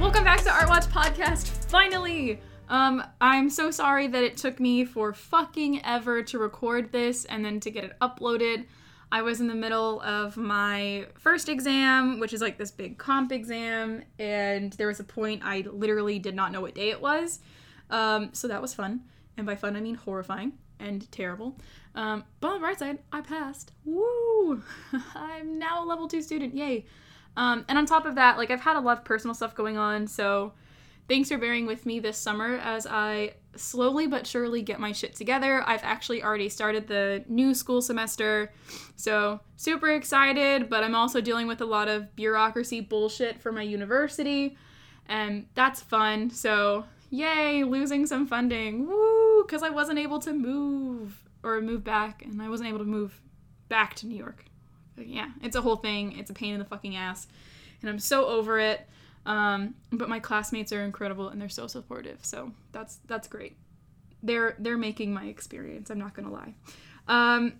Welcome back to Art Watch Podcast. Finally, um, I'm so sorry that it took me for fucking ever to record this and then to get it uploaded. I was in the middle of my first exam, which is like this big comp exam, and there was a point I literally did not know what day it was. Um, so that was fun, and by fun I mean horrifying and terrible. Um, but on the bright side, I passed. Woo! I'm now a level two student. Yay! Um, and on top of that, like I've had a lot of personal stuff going on, so thanks for bearing with me this summer as I slowly but surely get my shit together. I've actually already started the new school semester, so super excited, but I'm also dealing with a lot of bureaucracy bullshit for my university, and that's fun. So, yay, losing some funding. Woo! Because I wasn't able to move or move back, and I wasn't able to move back to New York. But yeah, it's a whole thing. It's a pain in the fucking ass, and I'm so over it. Um, but my classmates are incredible and they're so supportive. So that's that's great. They're they're making my experience. I'm not gonna lie. Um,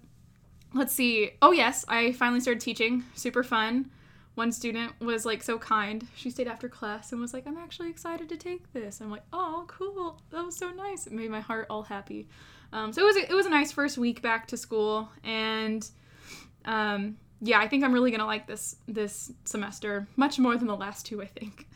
let's see. Oh yes, I finally started teaching. Super fun. One student was like so kind. She stayed after class and was like, "I'm actually excited to take this." I'm like, "Oh, cool. That was so nice." It made my heart all happy. Um, so it was a, it was a nice first week back to school, and um, yeah, I think I'm really gonna like this this semester much more than the last two. I think.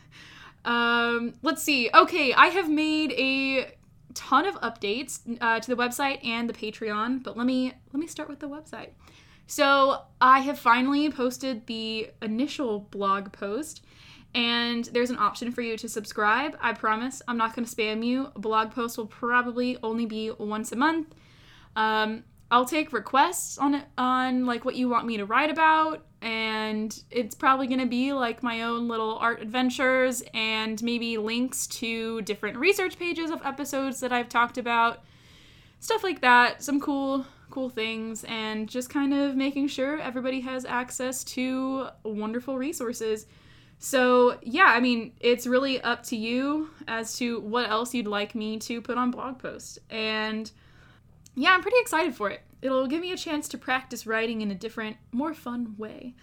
Um, let's see. Okay, I have made a ton of updates uh, to the website and the Patreon, but let me let me start with the website. So I have finally posted the initial blog post, and there's an option for you to subscribe. I promise I'm not going to spam you. A blog post will probably only be once a month. Um, I'll take requests on on like what you want me to write about and it's probably going to be like my own little art adventures and maybe links to different research pages of episodes that I've talked about. Stuff like that, some cool cool things and just kind of making sure everybody has access to wonderful resources. So, yeah, I mean, it's really up to you as to what else you'd like me to put on blog posts. And yeah, I'm pretty excited for it. It'll give me a chance to practice writing in a different, more fun way.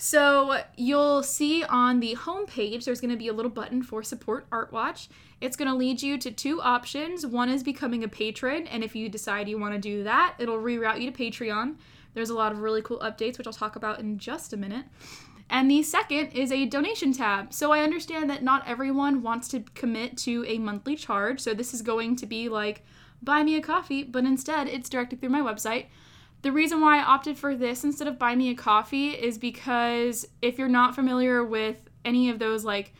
So, you'll see on the homepage there's going to be a little button for Support ArtWatch. It's going to lead you to two options. One is becoming a patron, and if you decide you want to do that, it'll reroute you to Patreon. There's a lot of really cool updates, which I'll talk about in just a minute. And the second is a donation tab. So I understand that not everyone wants to commit to a monthly charge. So this is going to be like buy me a coffee, but instead it's directed through my website. The reason why I opted for this instead of buy me a coffee is because if you're not familiar with any of those like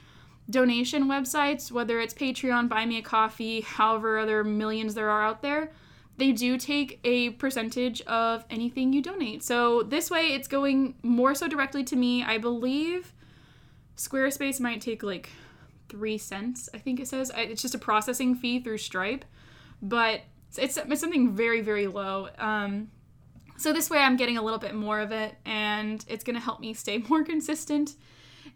donation websites, whether it's Patreon, buy me a coffee, however other millions there are out there, they do take a percentage of anything you donate. So this way it's going more so directly to me. I believe Squarespace might take like 3 cents, I think it says. It's just a processing fee through Stripe but it's, it's something very very low. Um, so this way i'm getting a little bit more of it and it's going to help me stay more consistent.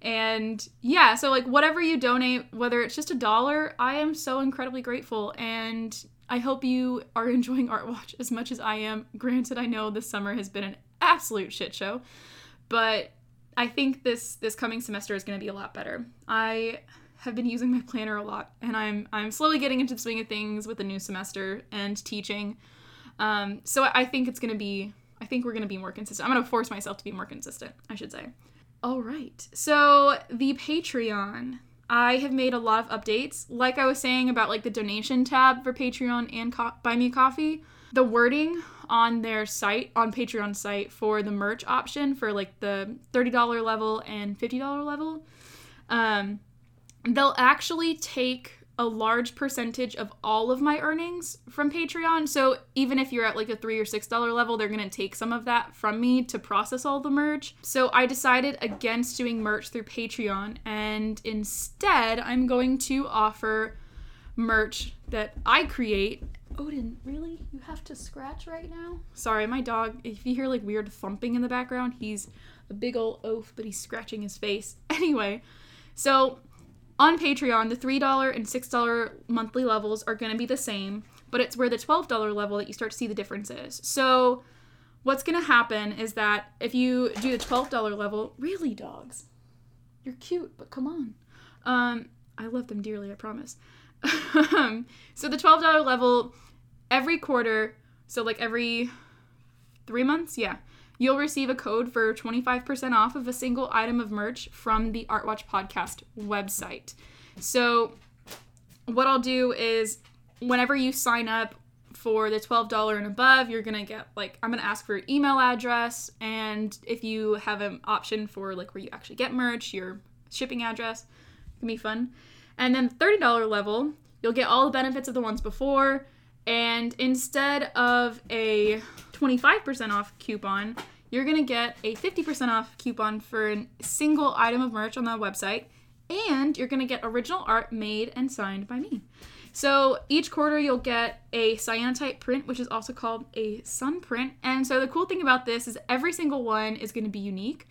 And yeah so like whatever you donate whether it's just a dollar i am so incredibly grateful and i hope you are enjoying art watch as much as i am. Granted i know this summer has been an absolute shit show but i think this this coming semester is going to be a lot better. I have been using my planner a lot, and I'm I'm slowly getting into the swing of things with the new semester and teaching. Um, so I think it's gonna be I think we're gonna be more consistent. I'm gonna force myself to be more consistent, I should say. All right. So the Patreon. I have made a lot of updates. Like I was saying about like the donation tab for Patreon and Co- Buy Me Coffee, the wording on their site, on Patreon site for the merch option for like the $30 level and $50 level. Um, they'll actually take a large percentage of all of my earnings from Patreon. So even if you're at like a three or six dollar level, they're gonna take some of that from me to process all the merch. So I decided against doing merch through Patreon, and instead I'm going to offer merch that I create. Odin, really? You have to scratch right now? Sorry, my dog, if you hear like weird thumping in the background, he's a big old oaf, but he's scratching his face. Anyway, so On Patreon, the $3 and $6 monthly levels are going to be the same, but it's where the $12 level that you start to see the differences. So, what's going to happen is that if you do the $12 level, really, dogs, you're cute, but come on. Um, I love them dearly, I promise. so, the $12 level, every quarter, so like every three months, yeah, you'll receive a code for 25% off of a single item of merch from the Artwatch Podcast website. So, what I'll do is whenever you sign up for the $12 and above, you're going to get like, I'm going to ask for your email address. And if you have an option for like where you actually get merch, your shipping address, it can be fun. And then $30 level, you'll get all the benefits of the ones before. And instead of a 25% off coupon, you're going to get a 50% off coupon for a single item of merch on the website. And you're going to get original art made and signed by me. So each quarter you'll get a cyanotype print, which is also called a sun print. And so the cool thing about this is every single one is going to be unique.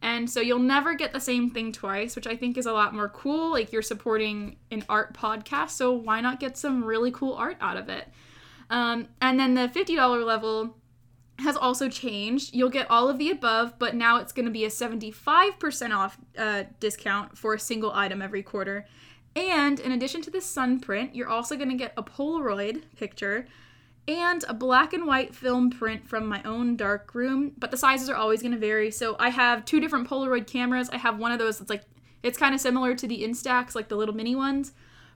And so you'll never get the same thing twice, which I think is a lot more cool. Like you're supporting an art podcast, so why not get some really cool art out of it? Um, and then the $50 level has also changed. You'll get all of the above, but now it's going to be a 75% off uh, discount for a single item every quarter. And in addition to the sun print, you're also going to get a Polaroid picture and a black and white film print from my own dark room, but the sizes are always going to vary. So I have two different Polaroid cameras. I have one of those that's like it's kind of similar to the Instax, like the little mini ones,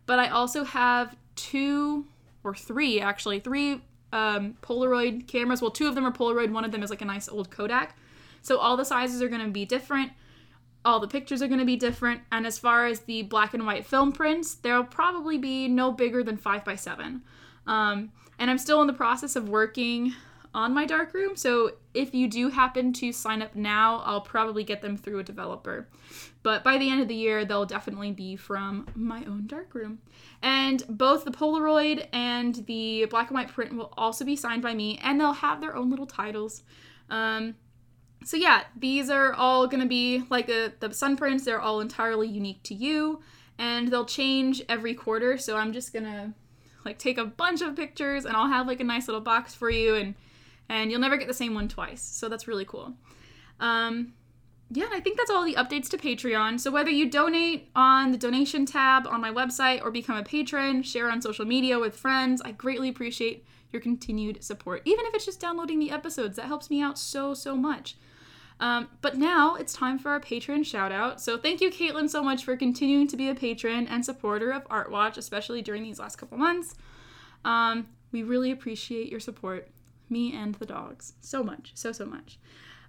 but I also have two or three actually, three um, Polaroid cameras. Well, two of them are Polaroid, one of them is like a nice old Kodak. So all the sizes are going to be different all the pictures are going to be different. And as far as the black and white film prints, there'll probably be no bigger than 5 by 7 um, And I'm still in the process of working on my darkroom. So if you do happen to sign up now, I'll probably get them through a developer. But by the end of the year, they'll definitely be from my own darkroom. And both the Polaroid and the black and white print will also be signed by me, and they'll have their own little titles. Um, so yeah, these are all going to be like the, the sun prints, they're all entirely unique to you and they'll change every quarter. So I'm just to like take a bunch of pictures and I'll have like a nice little box for you and and you'll never get the same one twice. So that's really cool. Um yeah, I think that's all the updates to Patreon. So whether you donate on the donation tab on my website or become a patron, share on social media with friends, I greatly appreciate your continued support. Even if it's just downloading the episodes, that helps me out so so much. Um, but now it's time for our patron shout out. So thank you, Caitlin, so much for continuing to be a patron and supporter of Artwatch, especially during these last couple months. Um, we really appreciate your support, me and the dogs, so much, so, so much.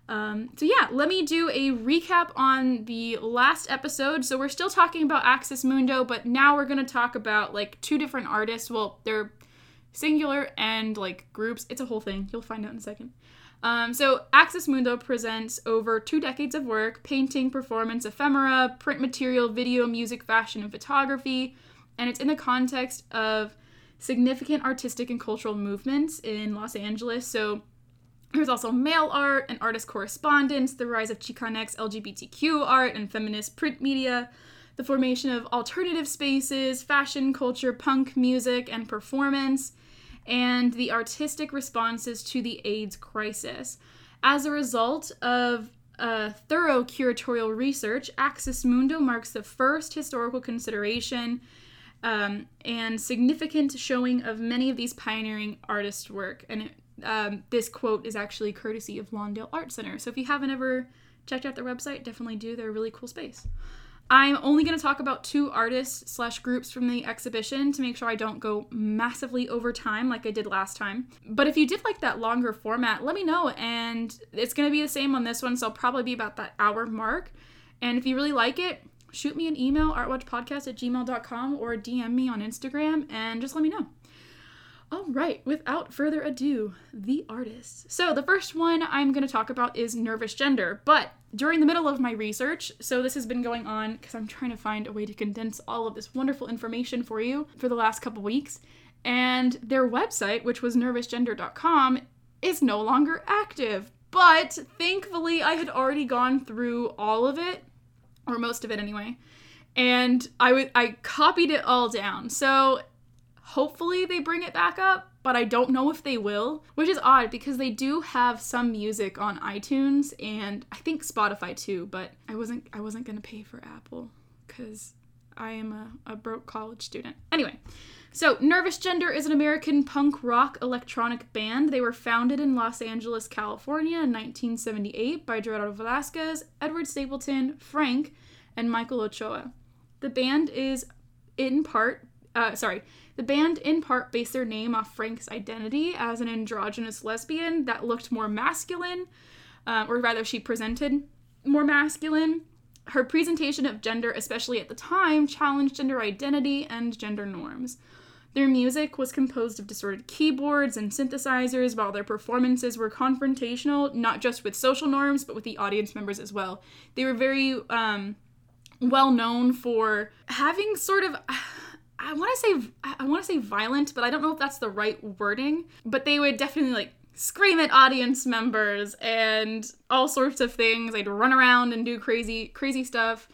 Um, so yeah, let me do a recap on the last episode. So we're still talking about Axis Mundo, but now we're gonna talk about like two different artists. Well, they're singular and like groups. It's a whole thing. You'll find out in a second. Um, so, Axis Mundo presents over two decades of work painting, performance, ephemera, print material, video, music, fashion, and photography. And it's in the context of significant artistic and cultural movements in Los Angeles. So, there's also mail art and artist correspondence, the rise of Chicanx LGBTQ art and feminist print media, the formation of alternative spaces, fashion, culture, punk music, and performance and the artistic responses to the AIDS crisis. As a result of a thorough curatorial research, Axis Mundo marks the first historical consideration um, and significant showing of many of these pioneering artists' work. And it, um, this quote is actually courtesy of Lawndale Art Center. So if you haven't ever checked out their website, definitely do. They're a really cool space. I'm only going to talk about two artists slash groups from the exhibition to make sure I don't go massively over time like I did last time. But if you did like that longer format, let me know. And it's going to be the same on this one, so I'll probably be about that hour mark. And if you really like it, shoot me an email, artwatchpodcast at gmail.com, or DM me on Instagram and just let me know. All right, without further ado, the artists. So, the first one I'm going to talk about is Nervous Gender, but during the middle of my research, so this has been going on because I'm trying to find a way to condense all of this wonderful information for you for the last couple weeks, and their website, which was nervousgender.com, is no longer active. But thankfully, I had already gone through all of it, or most of it anyway, and I would I copied it all down. So hopefully they bring it back up, but I don't know if they will, which is odd because they do have some music on iTunes and I think Spotify too, but I wasn't I wasn't going to pay for Apple cuz I am a, a broke college student. Anyway, so Nervous Gender is an American punk rock electronic band. They were founded in Los Angeles, California in 1978 by Gerardo Velasquez, Edward Stapleton, Phranc, and Michael Ochoa. The band is in part, uh, sorry, the band in part based their name off Phranc's identity as an androgynous lesbian that looked more masculine, uh, or rather, she presented more masculine. Her presentation of gender, especially at the time, challenged gender identity and gender norms. Their music was composed of distorted keyboards and synthesizers, while their performances were confrontational, not just with social norms, but with the audience members as well. They were very um, well known for having sort of. I want to say I want to say violent, but I don't know if that's the right wording. But they would definitely like scream at audience members and all sorts of things. They'd run around and do crazy crazy stuff.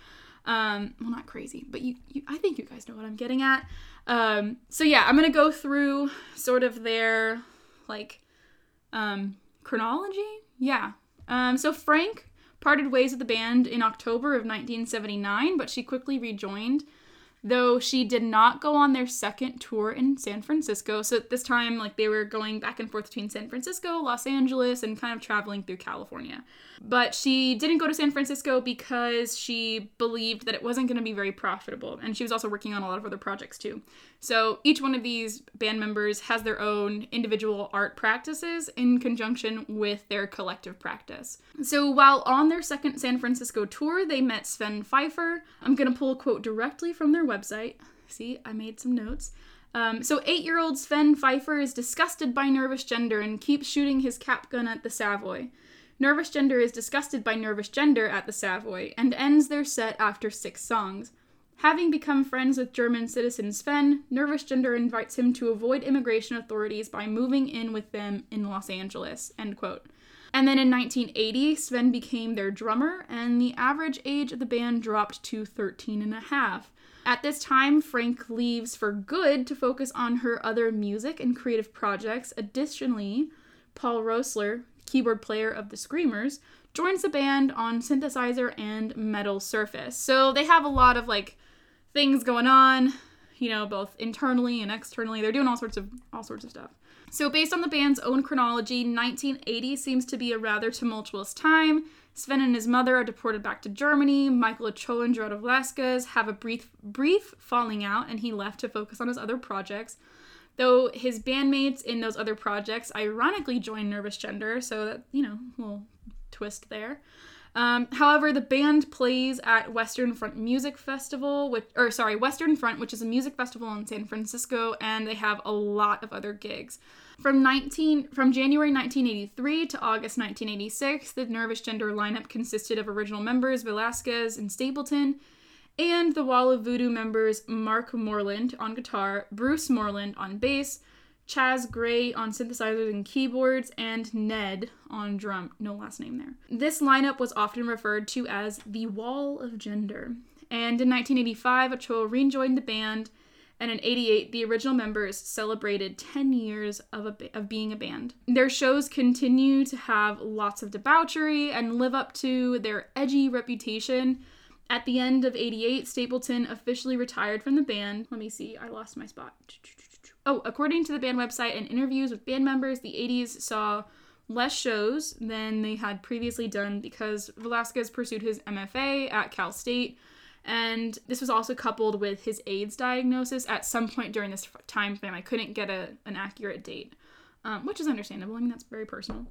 Um, well, not crazy, but you, you I think you guys know what I'm getting at. Um, so yeah, I'm gonna go through sort of their like um, chronology. Yeah. Um, so Phranc parted ways with the band in October of 1979, but she quickly rejoined though she did not go on their second tour in San Francisco. So at this time, like they were going back and forth between San Francisco, Los Angeles, and kind of traveling through California. But she didn't go to San Francisco because she believed that it wasn't going to be very profitable. And she was also working on a lot of other projects too. So each one of these band members has their own individual art practices in conjunction with their collective practice. So while on their second San Francisco tour, they met Sven Pfeiffer. I'm going to pull a quote directly from their website. See, I made some notes. Um, so, eight year old Sven Pfeiffer is disgusted by Nervous Gender and keeps shooting his cap gun at the Savoy. Nervous Gender is disgusted by Nervous Gender at the Savoy and ends their set after six songs. Having become friends with German citizen Sven, Nervous Gender invites him to avoid immigration authorities by moving in with them in Los Angeles. End quote. And then in 1980, Sven became their drummer, and the average age of the band dropped to 13 and a half. At this time, Phranc leaves for good to focus on her other music and creative projects. Additionally, Paul Roessler, keyboard player of the Screamers, joins the band on synthesizer and metal surface. So they have a lot of like things going on, you know, both internally and externally. They're doing all sorts of all sorts of stuff. So based on the band's own chronology, 1980 seems to be a rather tumultuous time. Sven and his mother are deported back to Germany. Michael Ochoa and Gerardo Velasquez have a brief brief falling out and he left to focus on his other projects. Though his bandmates in those other projects ironically join Nervous Gender, so that, you know, little twist there. Um, however, the band plays at Western Front Music Festival, which, or sorry, Western Front, which is a music festival in San Francisco, and they have a lot of other gigs. From 19 from January 1983 to August 1986, the Nervous Gender lineup consisted of original members Velasquez and Stapleton, and the Wall of Voodoo members Marc Moreland on guitar, Bruce Moreland on bass, Chas Gray on synthesizers and keyboards, and Ned on drum. No last name there. This lineup was often referred to as the Wall of Gender. And in 1985, Ochoa rejoined the band, and in 88, the original members celebrated 10 years of, a, of being a band. Their shows continue to have lots of debauchery and live up to their edgy reputation. At the end of 88, Stapleton officially retired from the band. Let me see, I lost my spot. Oh, according to the band website and interviews with band members, the 80s saw less shows than they had previously done because Velasquez pursued his MFA at Cal State. And this was also coupled with his AIDS diagnosis at some point during this time frame. I couldn't get a, an accurate date, um, which is understandable. I mean, that's very personal.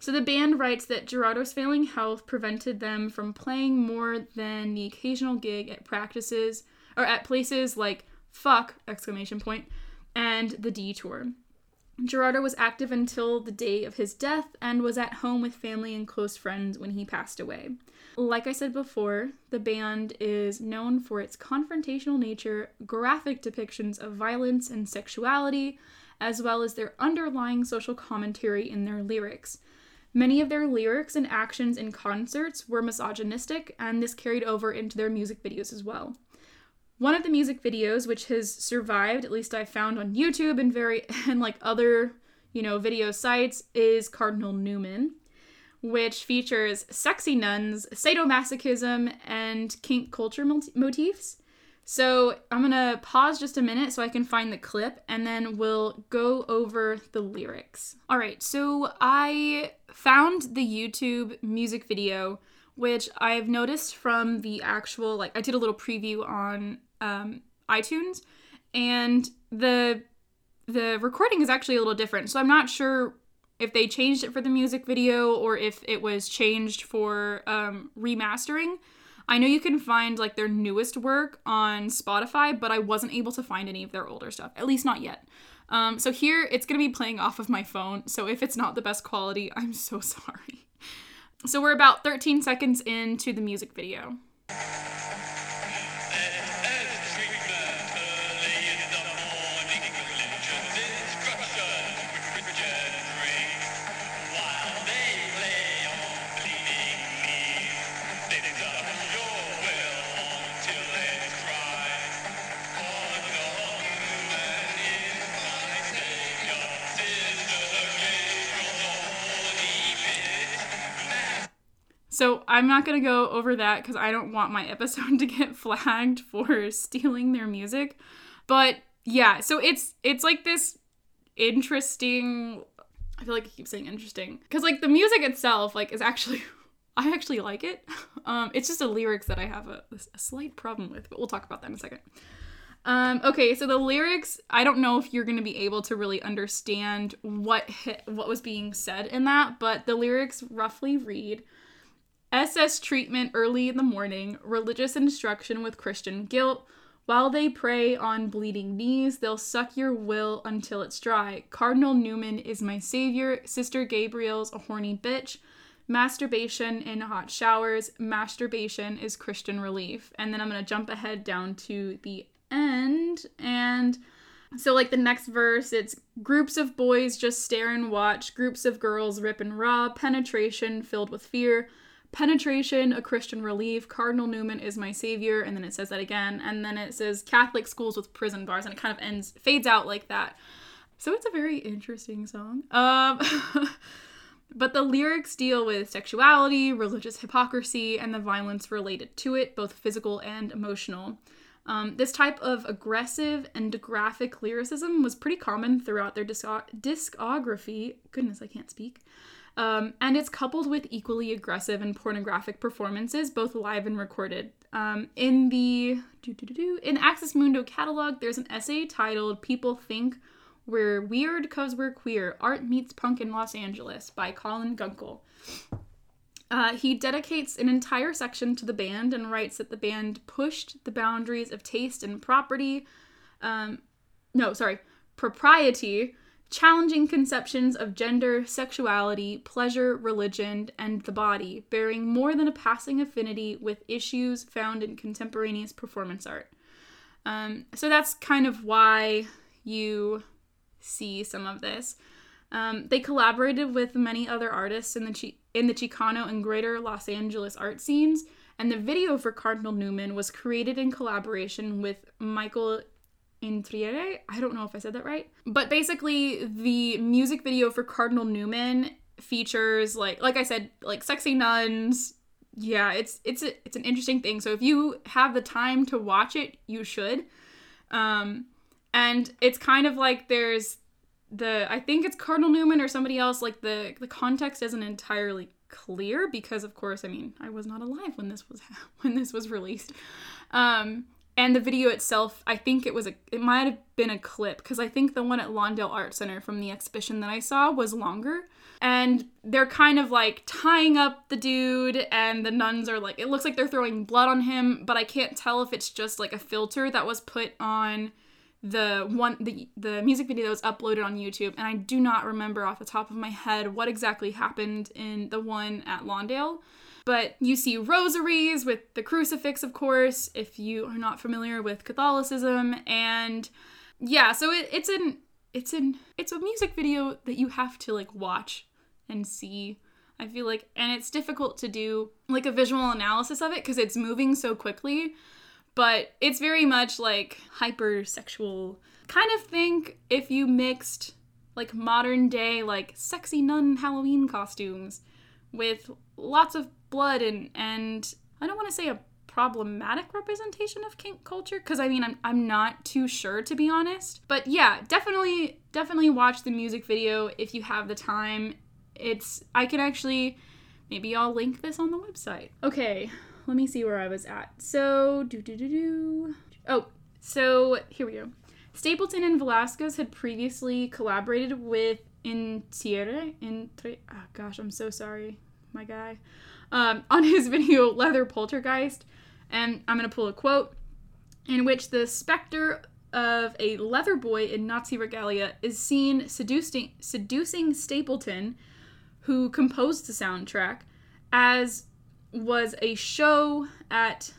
So the band writes that Gerardo's failing health prevented them from playing more than the occasional gig at practices or at places like fuck exclamation point and the detour. Gerardo was active until the day of his death and was at home with family and close friends when he passed away. Like I said before, the band is known for its confrontational nature, graphic depictions of violence and sexuality, as well as their underlying social commentary in their lyrics. Many of their lyrics and actions in concerts were misogynistic, and this carried over into their music videos as well. One of the music videos, which has survived, at least I found on YouTube and very and like other, you know, video sites, is Cardinal Newman, which features sexy nuns, sadomasochism, and kink culture motifs. So I'm gonna pause just a minute so I can find the clip and then we'll go over the lyrics. All right, so I found the YouTube music video, which I've noticed from the actual, like, I did a little preview on um, iTunes, and the the recording is actually a little different. So I'm not sure if they changed it for the music video or if it was changed for um, remastering. I know you can find like their newest work on Spotify, but I wasn't able to find any of their older stuff, at least not yet. Um, so here it's gonna be playing off of my phone, so if it's not the best quality, I'm so sorry. So we're about 13 seconds into the music video. So I'm not gonna go over that because I don't want my episode to get flagged for stealing their music. But yeah, so it's it's like this interesting. I feel like I keep saying interesting because like the music itself like is actually I actually like it. Um, it's just the lyrics that I have a, a slight problem with, but we'll talk about that in a second. Um, okay, so the lyrics, I don't know if you're going to be able to really understand what hit, what was being said in that, but the lyrics roughly read SS treatment early in the morning, religious instruction with Christian guilt. While they pray on bleeding knees, they'll suck your will until it's dry. Cardinal Newman is my savior. Sister Gabriel's a horny bitch. Masturbation in hot showers. Masturbation is Christian relief. And then I'm going to jump ahead down to the end. And so, like the next verse, it's groups of boys just stare and watch, groups of girls rip and raw, penetration filled with fear penetration, a Christian relief, Cardinal Newman is my savior, and then it says that again, and then it says Catholic schools with prison bars, and it kind of ends, fades out like that. So it's a very interesting song. Um, but the lyrics deal with sexuality, religious hypocrisy, and the violence related to it, both physical and emotional. Um, this type of aggressive and graphic lyricism was pretty common throughout their discography. Goodness, I can't speak. Um, and it's coupled with equally aggressive and pornographic performances, both live and recorded. Um, in the in Axis Mundo catalog, there's an essay titled "People Think We're Weird Cause We're Queer: Art Meets Punk in Los Angeles" by Colin Gunckel. Uh, he dedicates an entire section to the band and writes that the band pushed the boundaries of taste and property. Um, no, sorry, propriety challenging conceptions of gender, sexuality, pleasure, religion, and the body, bearing more than a passing affinity with issues found in contemporaneous performance art. Um, so that's kind of why you see some of this. Um, they collaborated with many other artists in the in the Chicano and Greater Los Angeles art scenes, and the video for Cardinal Newman was created in collaboration with Michael Intriere. I don't know if I said that right. But basically, the music video for Cardinal Newman features like like I said, like sexy nuns. Yeah, it's it's a, it's an interesting thing. So if you have the time to watch it, you should. Um and it's kind of like there's the I think it's Cardinal Newman or somebody else like the the context isn't entirely clear because of course I mean I was not alive when this was when this was released. Um and the video itself i think it was a it might have been a clip because i think the one at lawndale art center from the exhibition that i saw was longer. And they're kind of like tying up the dude and the nuns are like it looks like they're throwing blood on him but i can't tell if it's just like a filter that was put on the one the, the music video that was uploaded on youtube. And i do not remember off the top of my head what exactly happened in the one at lawndale but you see rosaries with the crucifix, of course, if you are not familiar with Catholicism. And yeah, so it, it's an it's an it's a music video that you have to like watch and see. I feel like and it's difficult to do like a visual analysis of it because it's moving so quickly. but it's very much like hypersexual. Kind of think if you mixed like modern day like sexy nun Halloween costumes with lots of blood and and I don't want to say a problematic representation of kink culture because I mean I'm I'm not too sure to be honest. But yeah, definitely definitely watch the music video if you have the time. It's I can actually maybe I'll link this on the website. Okay, let me see where I was at. So do do do do. Oh, so here we go. Stapleton and Velasquez had previously collaborated with Intiere. Intre, oh gosh, I'm so sorry, my guy. Um, on his video Leather Poltergeist, and I'm going to pull a quote in which the specter of a leather boy in Nazi regalia is seen seducing, seducing Stapleton, who composed the soundtrack, as was a show at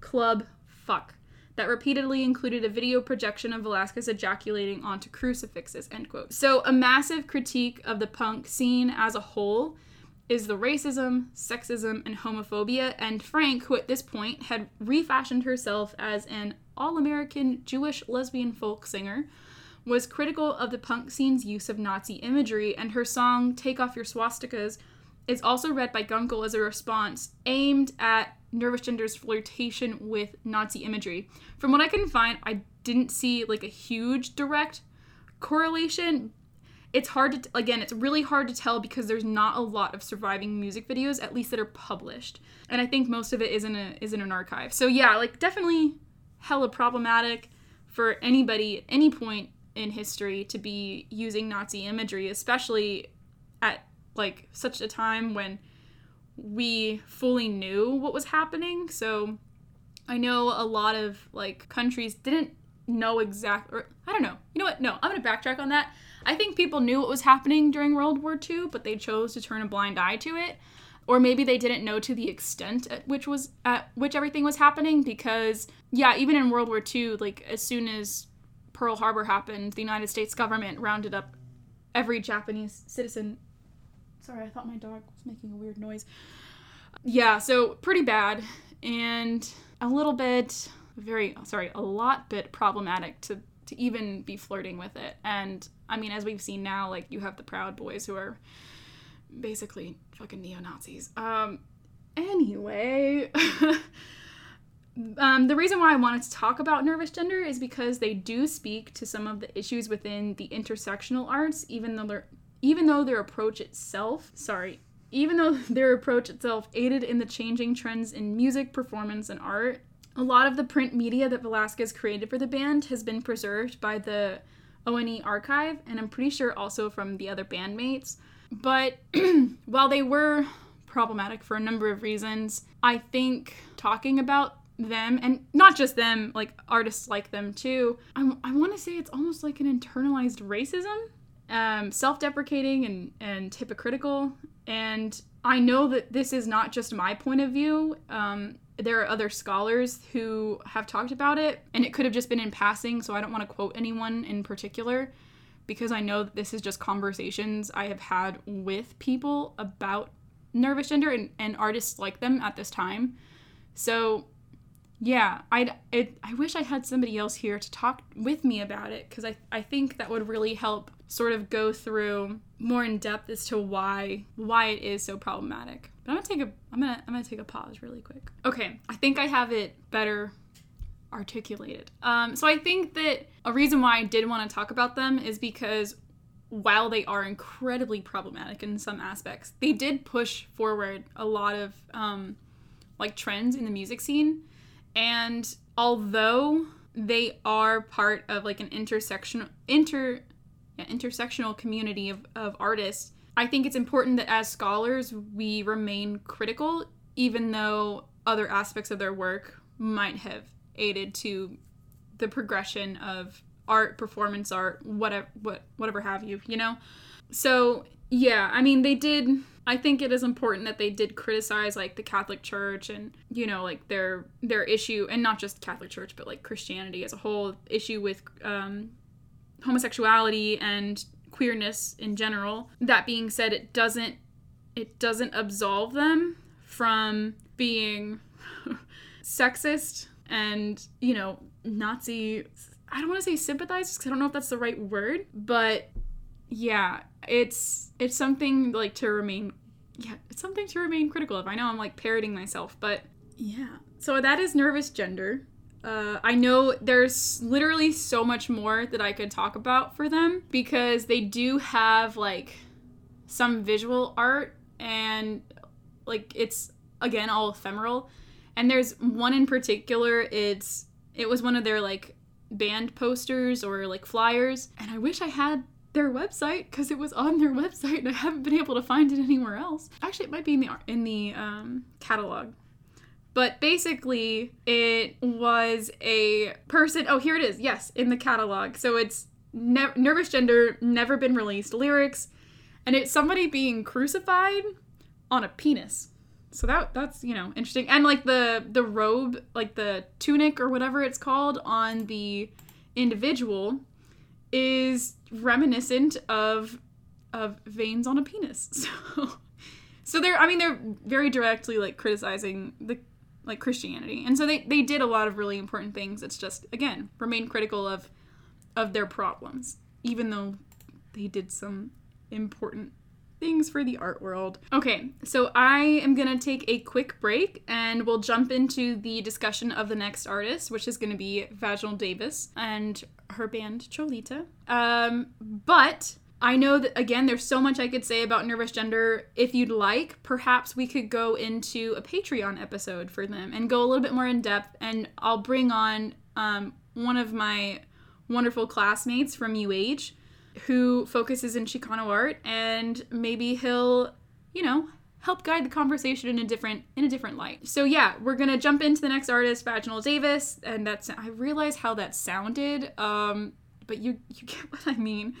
Club Fuck that repeatedly included a video projection of Velasquez ejaculating onto crucifixes, end quote. So a massive critique of the punk scene as a whole is the racism, sexism, and homophobia, and Phranc, who at this point had refashioned herself as an all American Jewish lesbian folk singer, was critical of the punk scene's use of Nazi imagery, and her song Take Off Your Swastikas is also read by Gunckel as a response aimed at Nervous Gender's flirtation with Nazi imagery. From what I can find, I didn't see like a huge direct correlation, it's hard to again it's really hard to tell because there's not a lot of surviving music videos at least that are published. And i think most of it is in a is in an archive. So yeah like definitely hella problematic for anybody at any point in history to be using nazi imagery especially at like such a time when we fully knew what was happening. So i know a lot of like countries didn't know exact or i don't know you know what no i'm gonna backtrack on that I think people knew what was happening during World War II, but they chose to turn a blind eye to it. Or maybe they didn't know to the extent at which was at which everything was happening because yeah, even in World War II, like as soon as Pearl Harbor happened, the United States government rounded up every Japanese citizen. Sorry, I thought my dog was making a weird noise. Yeah, so pretty bad and a little bit very sorry, a lot bit problematic to to even be flirting with it. And I mean, as we've seen now, like you have the Proud Boys who are basically fucking neo Nazis. Um, anyway. um, the reason why I wanted to talk about nervous gender is because they do speak to some of the issues within the intersectional arts, even though they're even though their approach itself, sorry, even though their approach itself aided in the changing trends in music, performance, and art, a lot of the print media that Velasquez created for the band has been preserved by the ONE archive, and I'm pretty sure also from the other bandmates. But while they were problematic for a number of reasons, I think talking about them and not just them, like artists like them too, I, I want to say it's almost like an internalized racism, um, self deprecating and, and hypocritical. And I know that this is not just my point of view. Um, there are other scholars who have talked about it, and it could have just been in passing, so I don't want to quote anyone in particular because I know that this is just conversations I have had with people about nervous gender and, and artists like them at this time. So, yeah, it, I wish I had somebody else here to talk with me about it because I, I think that would really help sort of go through more in depth as to why why it is so problematic. But I'm gonna take a I'm gonna I'm gonna take a pause really quick. Okay, I think I have it better articulated. Um, so I think that a reason why I did want to talk about them is because while they are incredibly problematic in some aspects, they did push forward a lot of um, like trends in the music scene. And although they are part of like an intersection inter yeah, intersectional community of, of artists, I think it's important that as scholars we remain critical, even though other aspects of their work might have aided to the progression of art, performance art, whatever, what, whatever have you, you know. So yeah, I mean they did. I think it is important that they did criticize like the Catholic Church and you know like their their issue, and not just Catholic Church, but like Christianity as a whole issue with um, homosexuality and queerness in general. That being said, it doesn't it doesn't absolve them from being sexist and, you know, Nazi, I don't want to say sympathize because I don't know if that's the right word, but yeah, it's it's something like to remain yeah, it's something to remain critical of. I know I'm like parroting myself, but yeah. So that is nervous gender. Uh, I know there's literally so much more that I could talk about for them because they do have like some visual art and like it's again all ephemeral. And there's one in particular, it's it was one of their like band posters or like flyers, and I wish I had their website because it was on their website and I haven't been able to find it anywhere else. Actually, it might be in the in the um, catalog. But basically, it was a person. Oh, here it is. Yes, in the catalog. So it's ne- nervous gender, never been released lyrics, and it's somebody being crucified on a penis. So that that's you know interesting. And like the the robe, like the tunic or whatever it's called on the individual, is reminiscent of of veins on a penis. So so they're I mean they're very directly like criticizing the like Christianity. And so they, they did a lot of really important things. It's just again, remain critical of of their problems, even though they did some important things for the art world. Okay, so I am gonna take a quick break and we'll jump into the discussion of the next artist, which is gonna be Vaginal Davis and her band Cholita. Um, but I know that again, there's so much I could say about Nervous Gender. If you'd like, perhaps we could go into a Patreon episode for them and go a little bit more in depth. And I'll bring on um, one of my wonderful classmates from UH who focuses in Chicano art, and maybe he'll, you know, help guide the conversation in a different in a different light. So yeah, we're gonna jump into the next artist, Vaginal Davis, and that's I realize how that sounded, um, but you you get what I mean.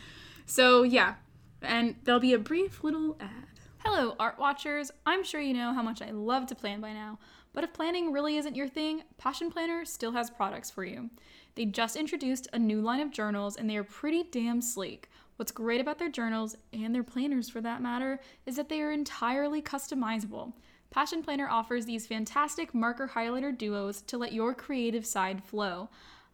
So, yeah, and there'll be a brief little ad. Hello, art watchers. I'm sure you know how much I love to plan by now, but if planning really isn't your thing, Passion Planner still has products for you. They just introduced a new line of journals and they are pretty damn sleek. What's great about their journals, and their planners for that matter, is that they are entirely customizable. Passion Planner offers these fantastic marker highlighter duos to let your creative side flow.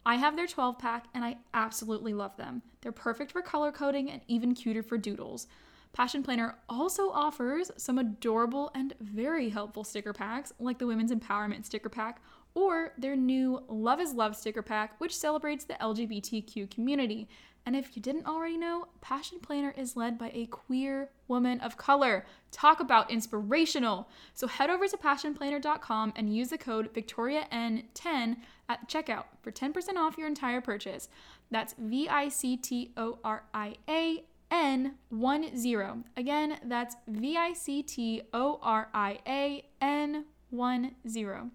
I have their 12 pack and I absolutely love them. They're perfect for color coding and even cuter for doodles. Passion Planner also offers some adorable and very helpful sticker packs, like the Women's Empowerment sticker pack, or their new Love is Love sticker pack, which celebrates the LGBTQ community. And if you didn't already know, Passion Planner is led by a queer woman of color. Talk about inspirational. So head over to passionplanner.com and use the code VictoriaN10 at checkout for 10% off your entire purchase. That's V I C T O R I A N 10. Again, that's V I C T O R I A N 10.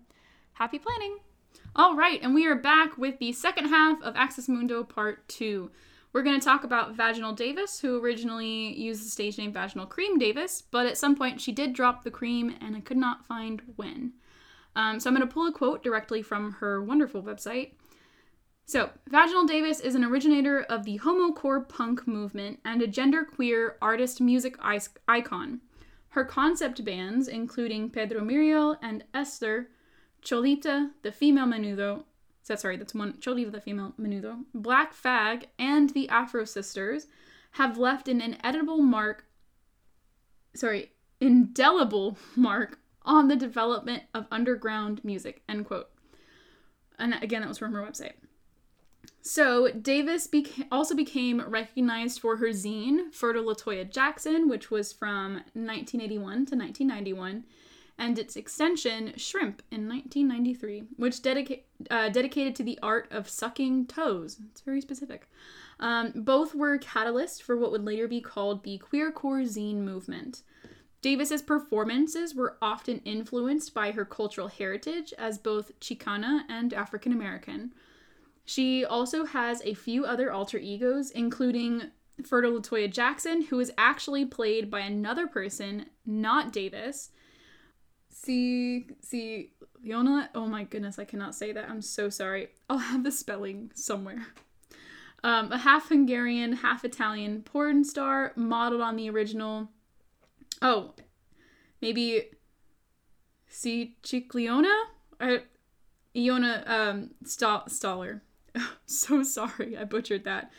Happy planning! All right, and we are back with the second half of Axis Mundo Part 2. We're going to talk about Vaginal Davis, who originally used the stage name Vaginal Cream Davis, but at some point she did drop the cream and I could not find when. Um, so I'm going to pull a quote directly from her wonderful website. So, Vaginal Davis is an originator of the homocore punk movement and a genderqueer artist music icon. Her concept bands, including Pedro Muriel and Esther, Cholita, the female menudo, so, sorry, that's one, Cholita, the female menudo, Black Fag, and the Afro Sisters, have left an inedible mark, sorry, indelible mark on the development of underground music, end quote. And again, that was from her website. So Davis beca- also became recognized for her zine, Fertile La Toyah Jackson, which was from 1981 to 1991, and its extension, Shrimp, in 1993, which dedica- uh, dedicated to the art of sucking toes. It's very specific. Um, both were catalysts for what would later be called the queercore zine movement. Davis's performances were often influenced by her cultural heritage as both Chicana and African American. She also has a few other alter egos, including Fertile La Toyah Jackson, who is actually played by another person, not Davis. See, see, Leona. Oh my goodness, I cannot say that. I'm so sorry. I'll have the spelling somewhere. Um, a half Hungarian, half Italian porn star modeled on the original Oh, maybe see Cicliona? I Iona um, St- Staller. so sorry, I butchered that.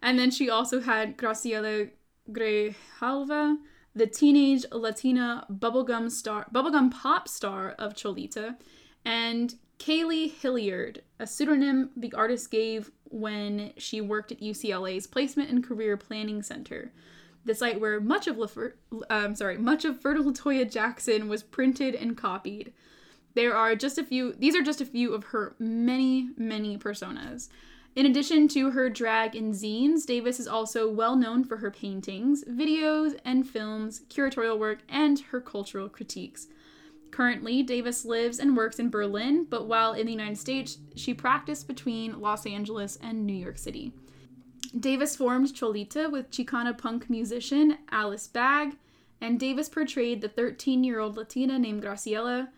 And then she also had Graciela Grijalva, the teenage Latina bubblegum star, bubblegum pop star of Cholita, and Kaylee Hilliard, a pseudonym the artist gave when she worked at UCLA's Placement and Career Planning Center, the site where much of Lefer- um, sorry, much of Fertile La Toyah Jackson was printed and copied. There are just a few. These are just a few of her many, many personas. In addition to her drag and zines, Davis is also well known for her paintings, videos, and films, curatorial work, and her cultural critiques. Currently, Davis lives and works in Berlin, but while in the United States, she practiced between Los Angeles and New York City. Davis formed Cholita with Chicana punk musician Alice Bag, and Davis portrayed the 13 year old Latina named Graciela,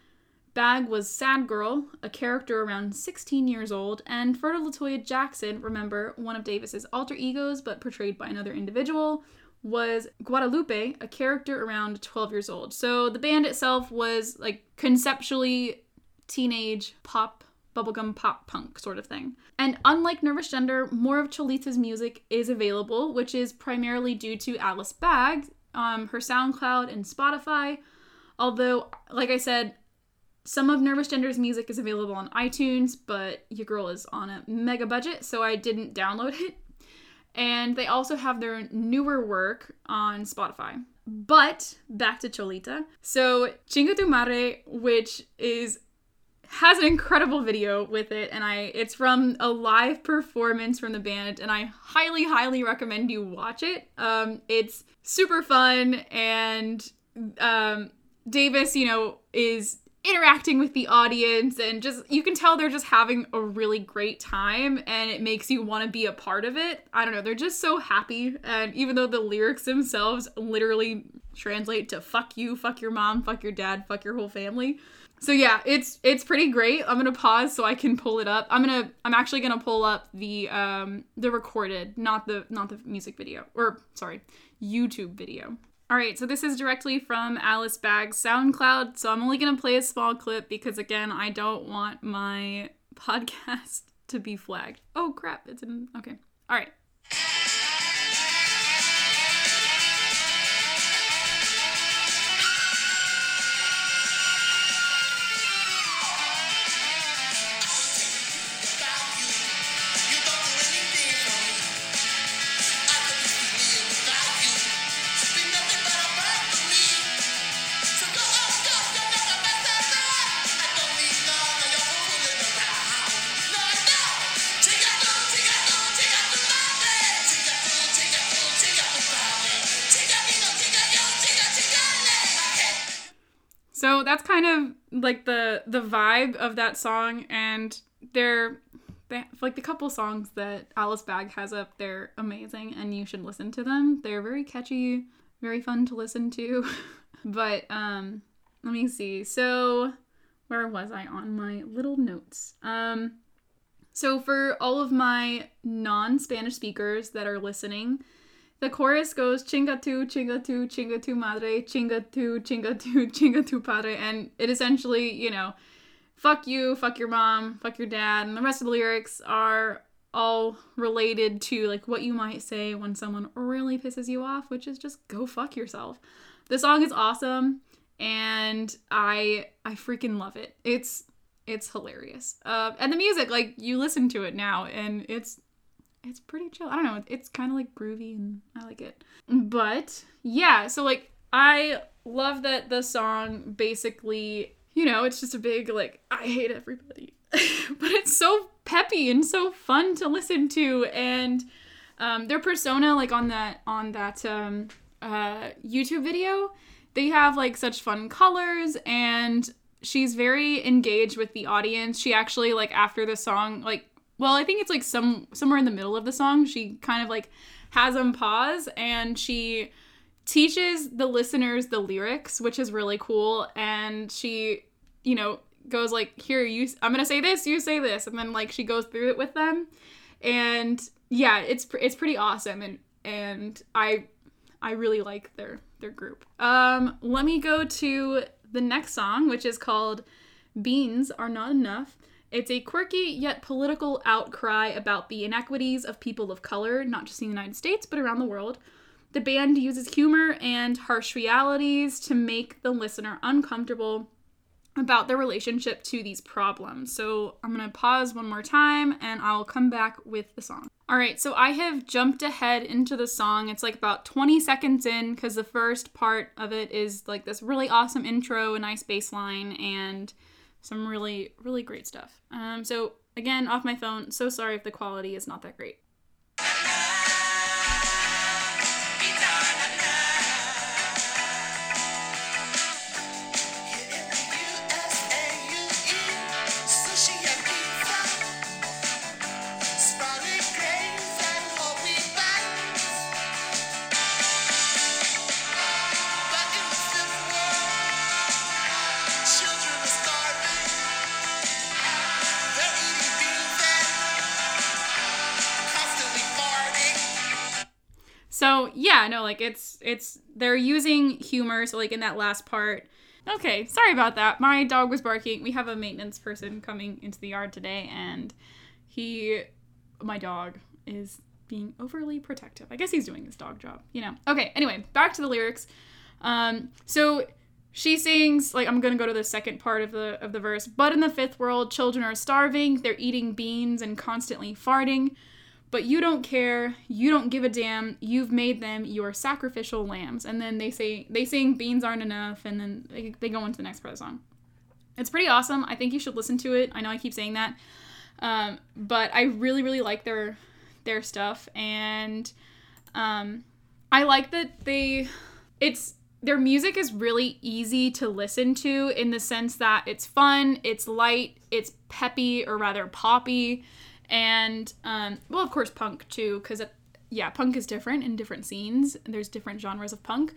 Bag was Sad Girl, a character around 16 years old, and Fertile La Toyah Jackson, remember, one of Davis's alter egos but portrayed by another individual, was Guadalupe, a character around 12 years old. So the band itself was like conceptually teenage pop, bubblegum pop punk sort of thing. And unlike Nervous Gender, more of Cholita's music is available, which is primarily due to Alice Bag, um, her SoundCloud and Spotify. Although, like I said, some of Nervous Gender's music is available on iTunes, but your girl is on a mega budget, so I didn't download it. And they also have their newer work on Spotify. But back to Cholita. So Chinga tu Madre, which is has an incredible video with it, and I it's from a live performance from the band, and I highly, highly recommend you watch it. Um, it's super fun, and um, Davis, you know, is interacting with the audience and just you can tell they're just having a really great time and it makes you want to be a part of it. I don't know, they're just so happy and even though the lyrics themselves literally translate to fuck you, fuck your mom, fuck your dad, fuck your whole family. So yeah, it's it's pretty great. I'm going to pause so I can pull it up. I'm going to I'm actually going to pull up the um the recorded, not the not the music video or sorry, YouTube video. All right, so this is directly from Alice Bag's SoundCloud. So I'm only going to play a small clip because, again, I don't want my podcast to be flagged. Oh, crap. It's in. Okay. All right. Like the the vibe of that song, and they're they, like the couple songs that Alice Bag has up. They're amazing, and you should listen to them. They're very catchy, very fun to listen to. but um, let me see. So where was I on my little notes? Um, so for all of my non-Spanish speakers that are listening the chorus goes chinga tu, chinga tu, chinga tu madre, chinga tu, chinga tu, chinga tu padre, and it essentially, you know, fuck you, fuck your mom, fuck your dad, and the rest of the lyrics are all related to like what you might say when someone really pisses you off, which is just go fuck yourself. The song is awesome and I I freaking love it. It's it's hilarious. Uh, and the music, like you listen to it now, and it's it's pretty chill. I don't know. It's kind of like groovy and I like it. But yeah, so like I love that the song basically, you know, it's just a big like I hate everybody. but it's so peppy and so fun to listen to and um their persona like on that on that um uh YouTube video, they have like such fun colors and she's very engaged with the audience. She actually like after the song like well, I think it's like some somewhere in the middle of the song, she kind of like has them pause and she teaches the listeners the lyrics, which is really cool. And she, you know, goes like, "Here, you, I'm gonna say this, you say this," and then like she goes through it with them, and yeah, it's it's pretty awesome, and and I I really like their their group. Um, let me go to the next song, which is called "Beans Are Not Enough." It's a quirky yet political outcry about the inequities of people of color, not just in the United States, but around the world. The band uses humor and harsh realities to make the listener uncomfortable about their relationship to these problems. So I'm gonna pause one more time and I'll come back with the song. All right, so I have jumped ahead into the song. It's like about 20 seconds in because the first part of it is like this really awesome intro, a nice bass line, and some really, really great stuff. Um, so again, off my phone. So sorry if the quality is not that great. Like it's it's they're using humor. So like in that last part. Okay, sorry about that. My dog was barking. We have a maintenance person coming into the yard today, and he, my dog, is being overly protective. I guess he's doing his dog job, you know. Okay, anyway, back to the lyrics. Um, so she sings like I'm gonna go to the second part of the of the verse. But in the fifth world, children are starving. They're eating beans and constantly farting but you don't care you don't give a damn you've made them your sacrificial lambs. And then they say they sing beans aren't enough and then they, they go into the next part of the song. It's pretty awesome. I think you should listen to it. I know i keep saying that. Um, but i really really like their their stuff. And um, i like that they it's their music is really easy to listen to in the sense that it's fun it's light it's peppy or rather poppy and um, well, of course, punk too, because yeah, punk is different in different scenes. There's different genres of punk,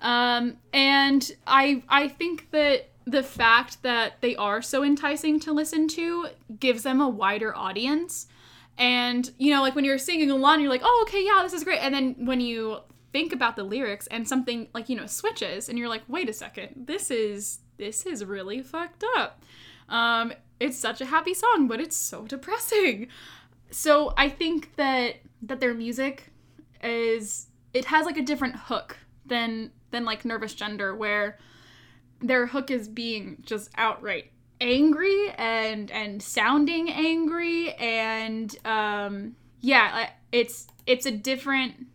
um, and I I think that the fact that they are so enticing to listen to gives them a wider audience. And you know, like when you're singing along, you're like, oh, okay, yeah, this is great. And then when you think about the lyrics and something like you know switches, and you're like, wait a second, this is this is really fucked up. Um, it's such a happy song, but it's so depressing. So I think that that their music is it has like a different hook than than like Nervous Gender where their hook is being just outright angry and and sounding angry and um yeah, it's it's a different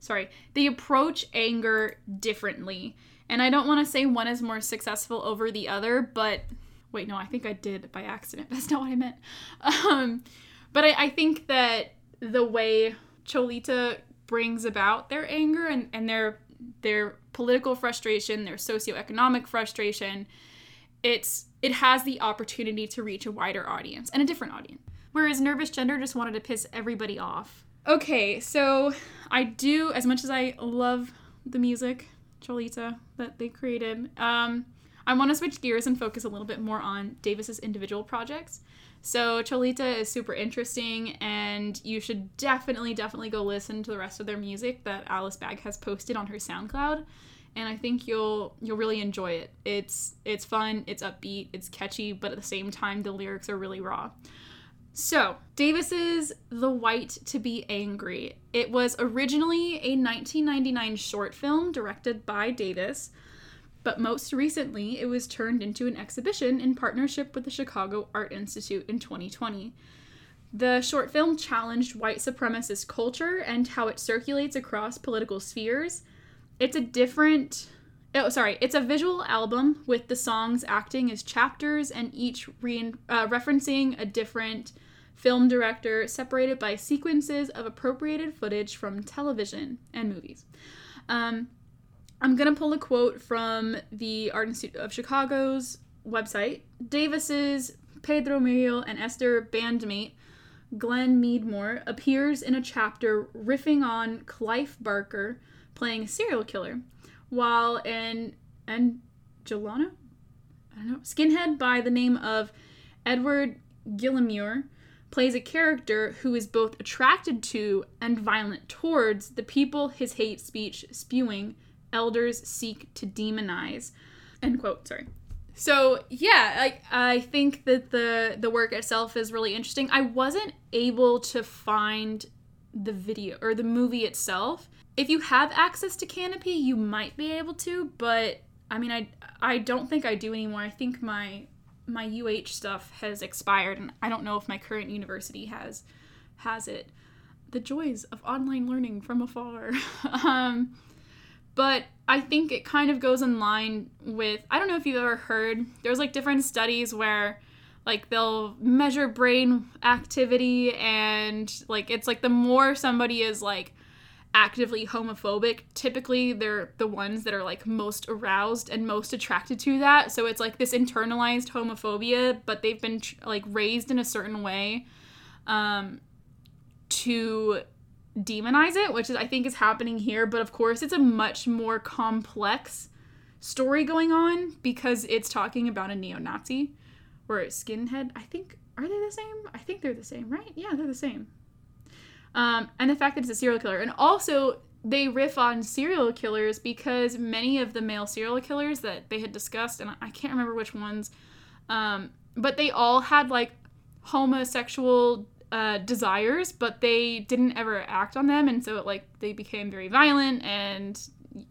sorry, they approach anger differently. And I don't want to say one is more successful over the other, but Wait, no, I think I did by accident. That's not what I meant. Um, but I, I think that the way Cholita brings about their anger and, and their their political frustration, their socioeconomic frustration, it's it has the opportunity to reach a wider audience and a different audience. Whereas Nervous Gender just wanted to piss everybody off. Okay, so I do as much as I love the music, Cholita, that they created. Um, I want to switch gears and focus a little bit more on Davis's individual projects. So Cholita is super interesting, and you should definitely, definitely go listen to the rest of their music that Alice Bag has posted on her SoundCloud. And I think you'll you'll really enjoy it. It's it's fun, it's upbeat, it's catchy, but at the same time the lyrics are really raw. So, Davis's The White to Be Angry. It was originally a 1999 short film directed by Davis but most recently, it was turned into an exhibition in partnership with the Chicago Art Institute in 2020. The short film challenged white supremacist culture and how it circulates across political spheres. It's a different oh sorry it's a visual album with the songs acting as chapters and each re- uh, referencing a different film director separated by sequences of appropriated footage from television and movies um, I'm going to pull a quote from the Art Institute of Chicago's website. Davis's Pedro Muriel and Esther bandmate, Glen Meadmore, appears in a chapter riffing on Clive Barker playing a serial killer, while an Angeleno, I don't know, skinhead by the name of Edward Gillimore plays a character who is both attracted to and violent towards the people his hate speech spewing elders seek to demonize. End quote. Sorry. so yeah, like I think that the the work itself is really interesting. I wasn't able to find the video or the movie itself. If you have access to Kanopy, you might be able to, but I mean, I I don't think I do anymore. I think my my UH stuff has expired, and I don't know if my current university has has it. The joys of online learning from afar. um, but I think it kind of goes in line with I don't know if you've ever heard there's like different studies where like they'll measure brain activity and like it's like the more somebody is like actively homophobic typically they're the ones that are like most aroused and most attracted to that. So it's like this internalized homophobia but they've been like raised in a certain way um to demonize it, which is I think is happening here, but of course it's a much more complex story going on because it's talking about a neo-Nazi or a skinhead. I think are they the same? I think they're the same, right? Yeah, they're the same. Um, and the fact that it's a serial killer, and also they riff on serial killers because many of the male serial killers that they had discussed, and I can't remember which ones, um, but they all had like homosexual uh, desires, but they didn't ever act on them, and so it, like they became very violent. And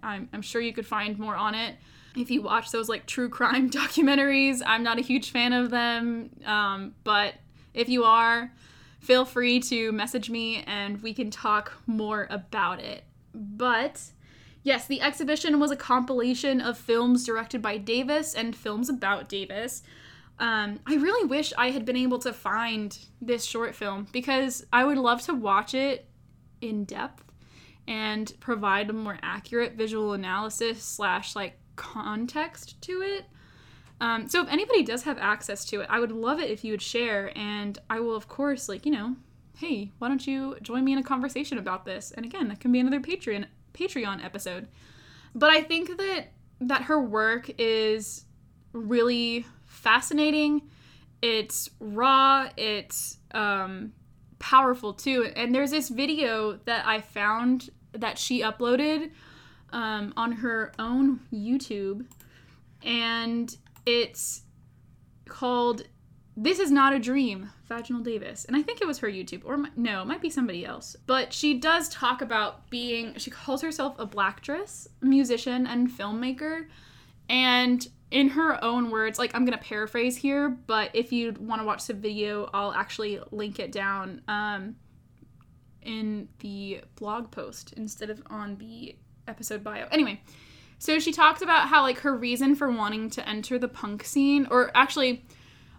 I'm, I'm sure you could find more on it if you watch those like true crime documentaries. I'm not a huge fan of them, um, but if you are, feel free to message me and we can talk more about it. But yes, the exhibition was a compilation of films directed by Davis and films about Davis. Um, I really wish I had been able to find this short film because I would love to watch it in depth and provide a more accurate visual analysis slash like context to it. Um, so if anybody does have access to it, I would love it if you would share, and I will of course like you know, hey, why don't you join me in a conversation about this? And again, that can be another Patreon Patreon episode. But I think that that her work is really fascinating. It's raw. It's um, powerful too. And there's this video that I found that she uploaded um, on her own YouTube, and it's called "This Is Not a Dream." Vaginal Davis, and I think it was her YouTube, or no, it might be somebody else. But she does talk about being. She calls herself a blactress musician and filmmaker, and in her own words, like I'm gonna paraphrase here, but if you want to watch the video, I'll actually link it down um, in the blog post instead of on the episode bio. Anyway, so she talks about how like her reason for wanting to enter the punk scene, or actually,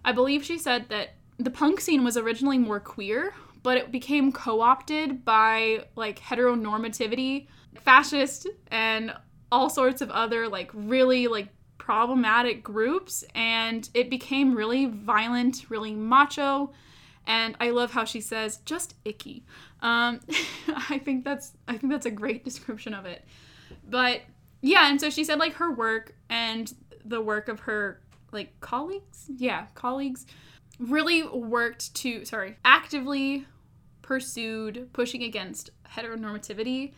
I believe she said that the punk scene was originally more queer, but it became co-opted by like heteronormativity, fascist, and all sorts of other like really like problematic groups and it became really violent, really macho. And I love how she says just icky. Um, I think that's I think that's a great description of it. But yeah, and so she said like her work and the work of her like colleagues, yeah, colleagues really worked to sorry, actively pursued pushing against heteronormativity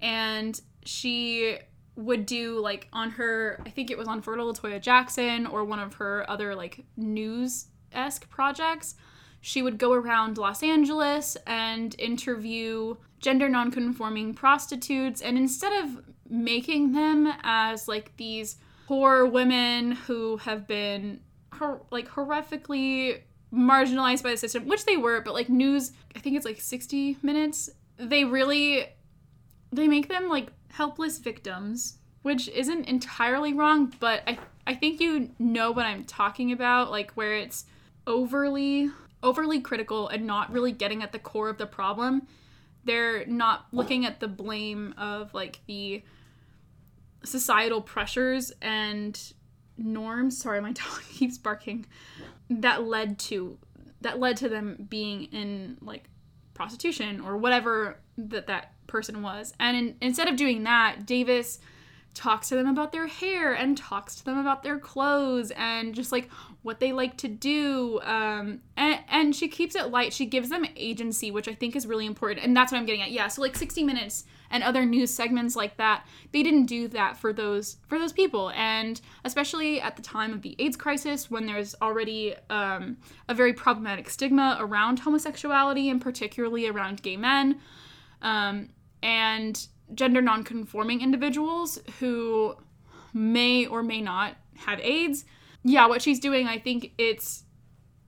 and she would do like on her I think it was on Fertile La Toyah Jackson or one of her other like news esque projects. She would go around Los Angeles and interview gender nonconforming prostitutes and instead of making them as like these poor women who have been like horrifically marginalized by the system, which they were, but like news, I think it's like 60 minutes, they really they make them like helpless victims, which isn't entirely wrong, but I I think you know what I'm talking about, like where it's overly overly critical and not really getting at the core of the problem. They're not looking at the blame of like the societal pressures and norms. Sorry, my dog keeps barking. That led to that led to them being in like prostitution or whatever that that person was. And in, instead of doing that, Davis talks to them about their hair and talks to them about their clothes and just like what they like to do um and, and she keeps it light. She gives them agency which i think is really important and that's what i'm getting at. Yeah so like 60 minutes and other news segments like that they didn't do that for those for those people. And especially at the time of the aids crisis when there's already um, a very problematic stigma around homosexuality and particularly around gay men um, and gender nonconforming individuals who may or may not have aids yeah what she's doing i think it's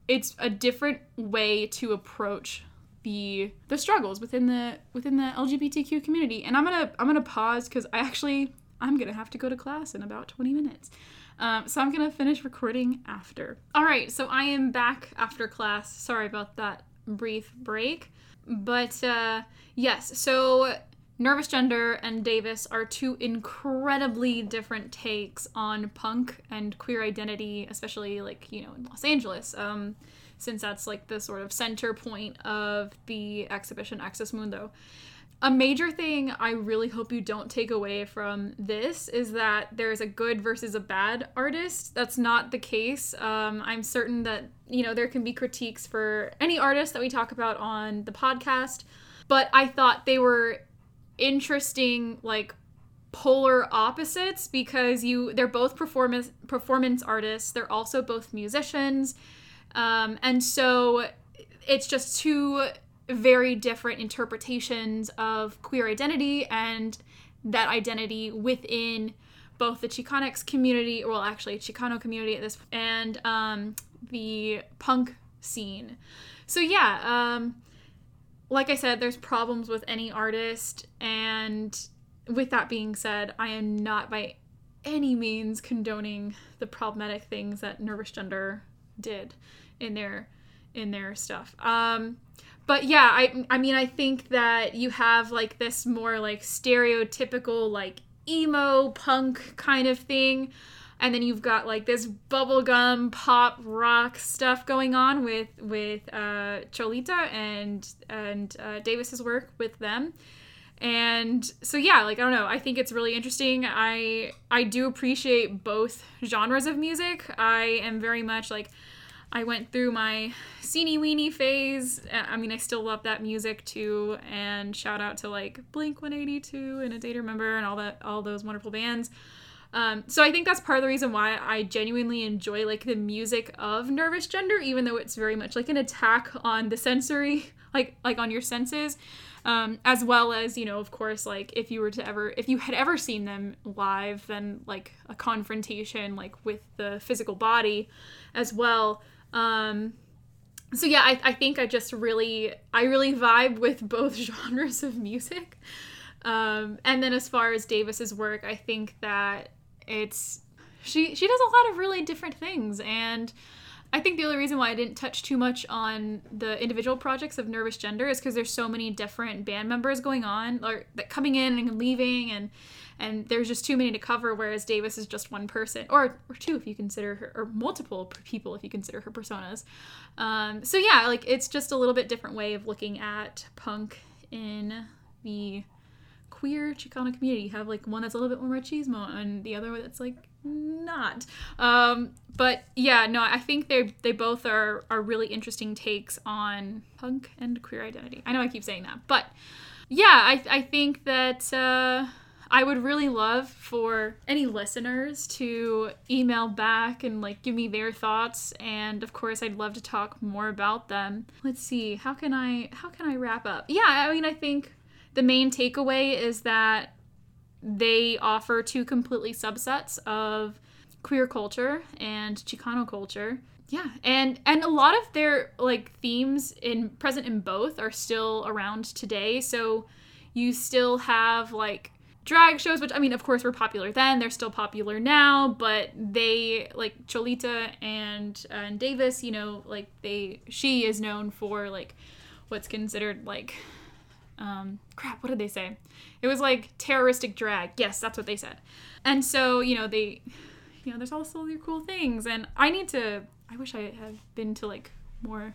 it's a different way to approach the the struggles within the within the LGBTQ community. And I'm gonna I'm gonna pause because I actually I'm gonna have to go to class in about 20 minutes. Um, so I'm gonna finish recording after. All right, so I am back after class. Sorry about that brief break, but uh, yes. So Nervous Gender and Davis are two incredibly different takes on punk and queer identity, especially like you know in Los Angeles. Um, since that's like the sort of center point of the exhibition Axis Mundo. A major thing I really hope you don't take away from this is that there's a good versus a bad artist. That's not the case. Um, I'm certain that, you know, there can be critiques for any artist that we talk about on the podcast, but I thought they were interesting, like, polar opposites because you they're both performance performance artists they're also both musicians um, and so it's just two very different interpretations of queer identity and that identity within both the Chicanx community, well, actually, Chicano community at this, and um, the punk scene. So yeah, um, like I said, there's problems with any artist, and with that being said, I am not by any means condoning the problematic things that Nervous Gender did in their in their stuff. Um, but yeah, I I mean I think that you have like this more like stereotypical like emo punk kind of thing. And then you've got like this bubblegum pop rock stuff going on with with uh, Cholita and and uh, Davis's work with them. And so yeah like i don't know. I think it's really interesting. I i do appreciate both genres of music. I am very much like I went through my Seenie Weeny phase. I mean, I still love that music too. And shout out to like Blink 182 and A Day to Remember and all that, all those wonderful bands. Um, so I think that's part of the reason why I genuinely enjoy like the music of Nervous Gender, even though it's very much like an attack on the sensory, like like on your senses, um, as well as you know, of course, like if you were to ever, if you had ever seen them live, then like a confrontation like with the physical body, as well. Um, so yeah, I, I think I just really I really vibe with both genres of music. Um, and then as far as Davis's work, I think that it's she she does a lot of really different things and I think the only reason why I didn't touch too much on the individual projects of Nervous Gender is because there's so many different band members going on, or that coming in and leaving, and and there's just too many to cover whereas davis is just one person or, or two if you consider her or multiple people if you consider her personas. Um, so yeah like it's just a little bit different way of looking at punk in the queer chicano community. You have like one that's a little bit more machismo and the other one that's like not. Um, but yeah no i think they they both are are really interesting takes on punk and queer identity. I know i keep saying that but yeah i i think that uh I would really love for any listeners to email back and like give me their thoughts and of course I'd love to talk more about them. Let's see, how can I how can I wrap up? Yeah, I mean I think the main takeaway is that they offer two completely subsets of queer culture and Chicano culture. Yeah, and and a lot of their like themes in present in both are still around today. So you still have like drag shows, which I mean, of course, were popular then. They're still popular now, but they like Cholita and and Davis. You know, like they she is known for like what's considered like um crap. What did they say? It was like terroristic drag. Yes, that's what they said. And so you know they, you know, there's also these cool things, and I need to. I wish I had been to like more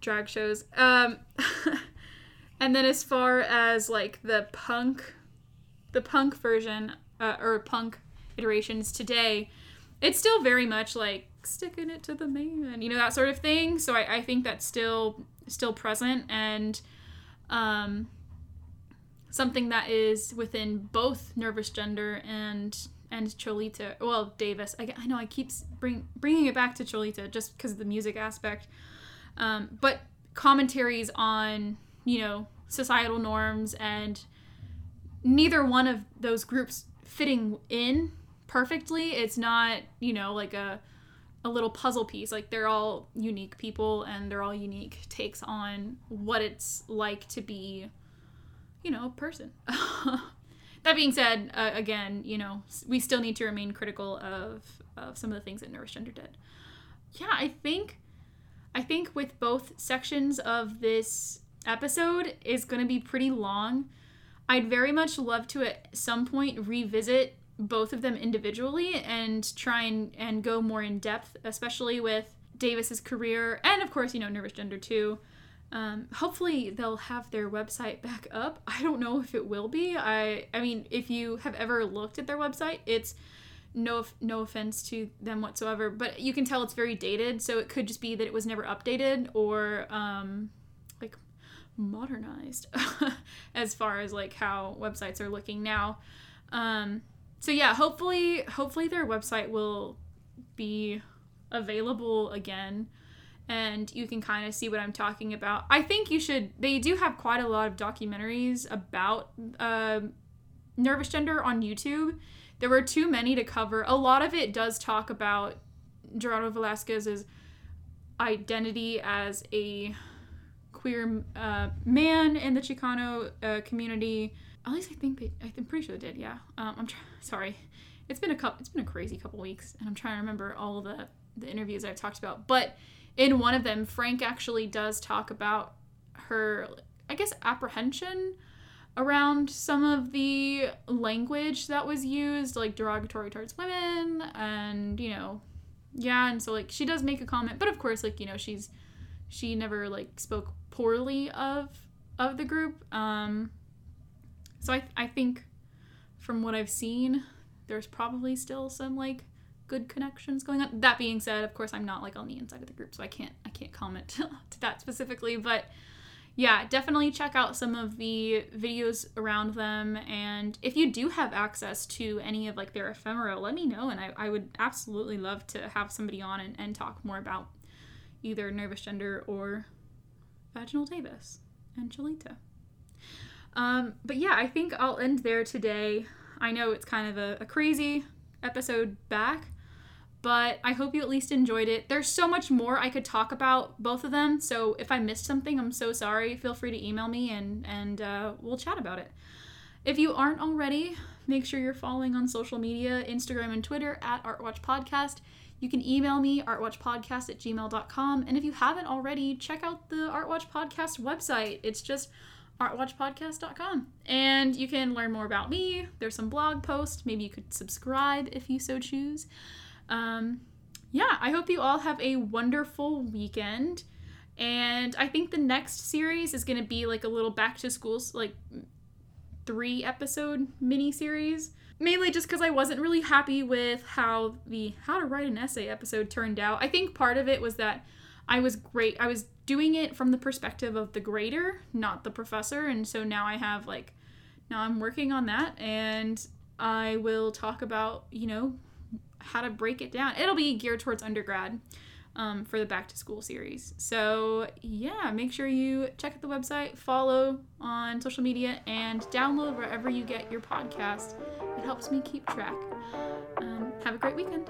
drag shows. Um. and then as far as like the punk the punk version uh, or punk iterations today, it's still very much like sticking it to the man, you know that sort of thing. So I, I think that's still still present and um, something that is within both Nervous Gender and and Cholita. Well, Davis. I, I know I keep bring, bringing it back to Cholita just because of the music aspect. Um, but commentaries on you know societal norms and neither one of those groups fitting in perfectly. It's not you know like a a little puzzle piece. Like they're all unique people and they're all unique takes on what it's like to be, you know, a person. that being said, uh, again, you know, we still need to remain critical of of some of the things that Nervous Gender did. Yeah, I think I think with both sections of this episode is going to be pretty long. I'd very much love to at some point revisit both of them individually and try and, and go more in depth, especially with Davis's career and of course, you know, Nervous Gender too. Um, hopefully they'll have their website back up. I don't know if it will be. I I mean, if you have ever looked at their website, it's no no offense to them whatsoever, but you can tell it's very dated. So it could just be that it was never updated or um, modernized as far as like how websites are looking now. Um, so yeah, hopefully hopefully their website will be available again and you can kind of see what I'm talking about. I think you should they do have quite a lot of documentaries about uh, nervous gender on YouTube. There were too many to cover. A lot of it does talk about Gerardo Velasquez's identity as a queer uh, man in the Chicano uh, community at least I think they. I'm pretty sure they did. Yeah. Um, I'm trying. Sorry, it's been a couple. It's been a crazy couple weeks, and I'm trying to remember all the the interviews I've talked about. But in one of them, Phranc actually does talk about her, I guess, apprehension around some of the language that was used, like derogatory towards women, and you know, yeah. And so like she does make a comment, but of course, like you know, she's she never like spoke poorly of of the group. Um, so I, I think from what I've seen, there's probably still some like good connections going on. That being said, of course, I'm not like on the inside of the group, so I can't I can't comment to that specifically. But yeah, definitely check out some of the videos around them. And if you do have access to any of like their ephemera, let me know. And I, I would absolutely love to have somebody on and, and talk more about either nervous gender or vaginal Davis and Cholita. Um, but yeah, I think I'll end there today. I know it's kind of a, a crazy episode back, but I hope you at least enjoyed it. There's so much more I could talk about both of them, so if I missed something, I'm so sorry. Feel free to email me and and uh, we'll chat about it. If you aren't already, make sure you're following on social media, Instagram and Twitter at ArtWatch Podcast. You can email me, artwatchpodcast at gmail.com. And if you haven't already, check out the Artwatch Podcast website. It's just artwatchpodcast.com. And you can learn more about me. There's some blog posts. Maybe you could subscribe if you so choose. Um, yeah, I hope you all have a wonderful weekend. And I think the next series is going to be like a little back to school, like three episode mini series. Mainly just because I wasn't really happy with how the how to write an essay episode turned out. I think part of it was that I was great. I was doing it from the perspective of the grader, not the professor. And so now I have like, now I'm working on that and I will talk about, you know, how to break it down. It'll be geared towards undergrad um, for the back to school series. So, yeah, make sure you check out the website, follow on social media, and download wherever you get your podcast. It helps me keep track. Um, have a great weekend.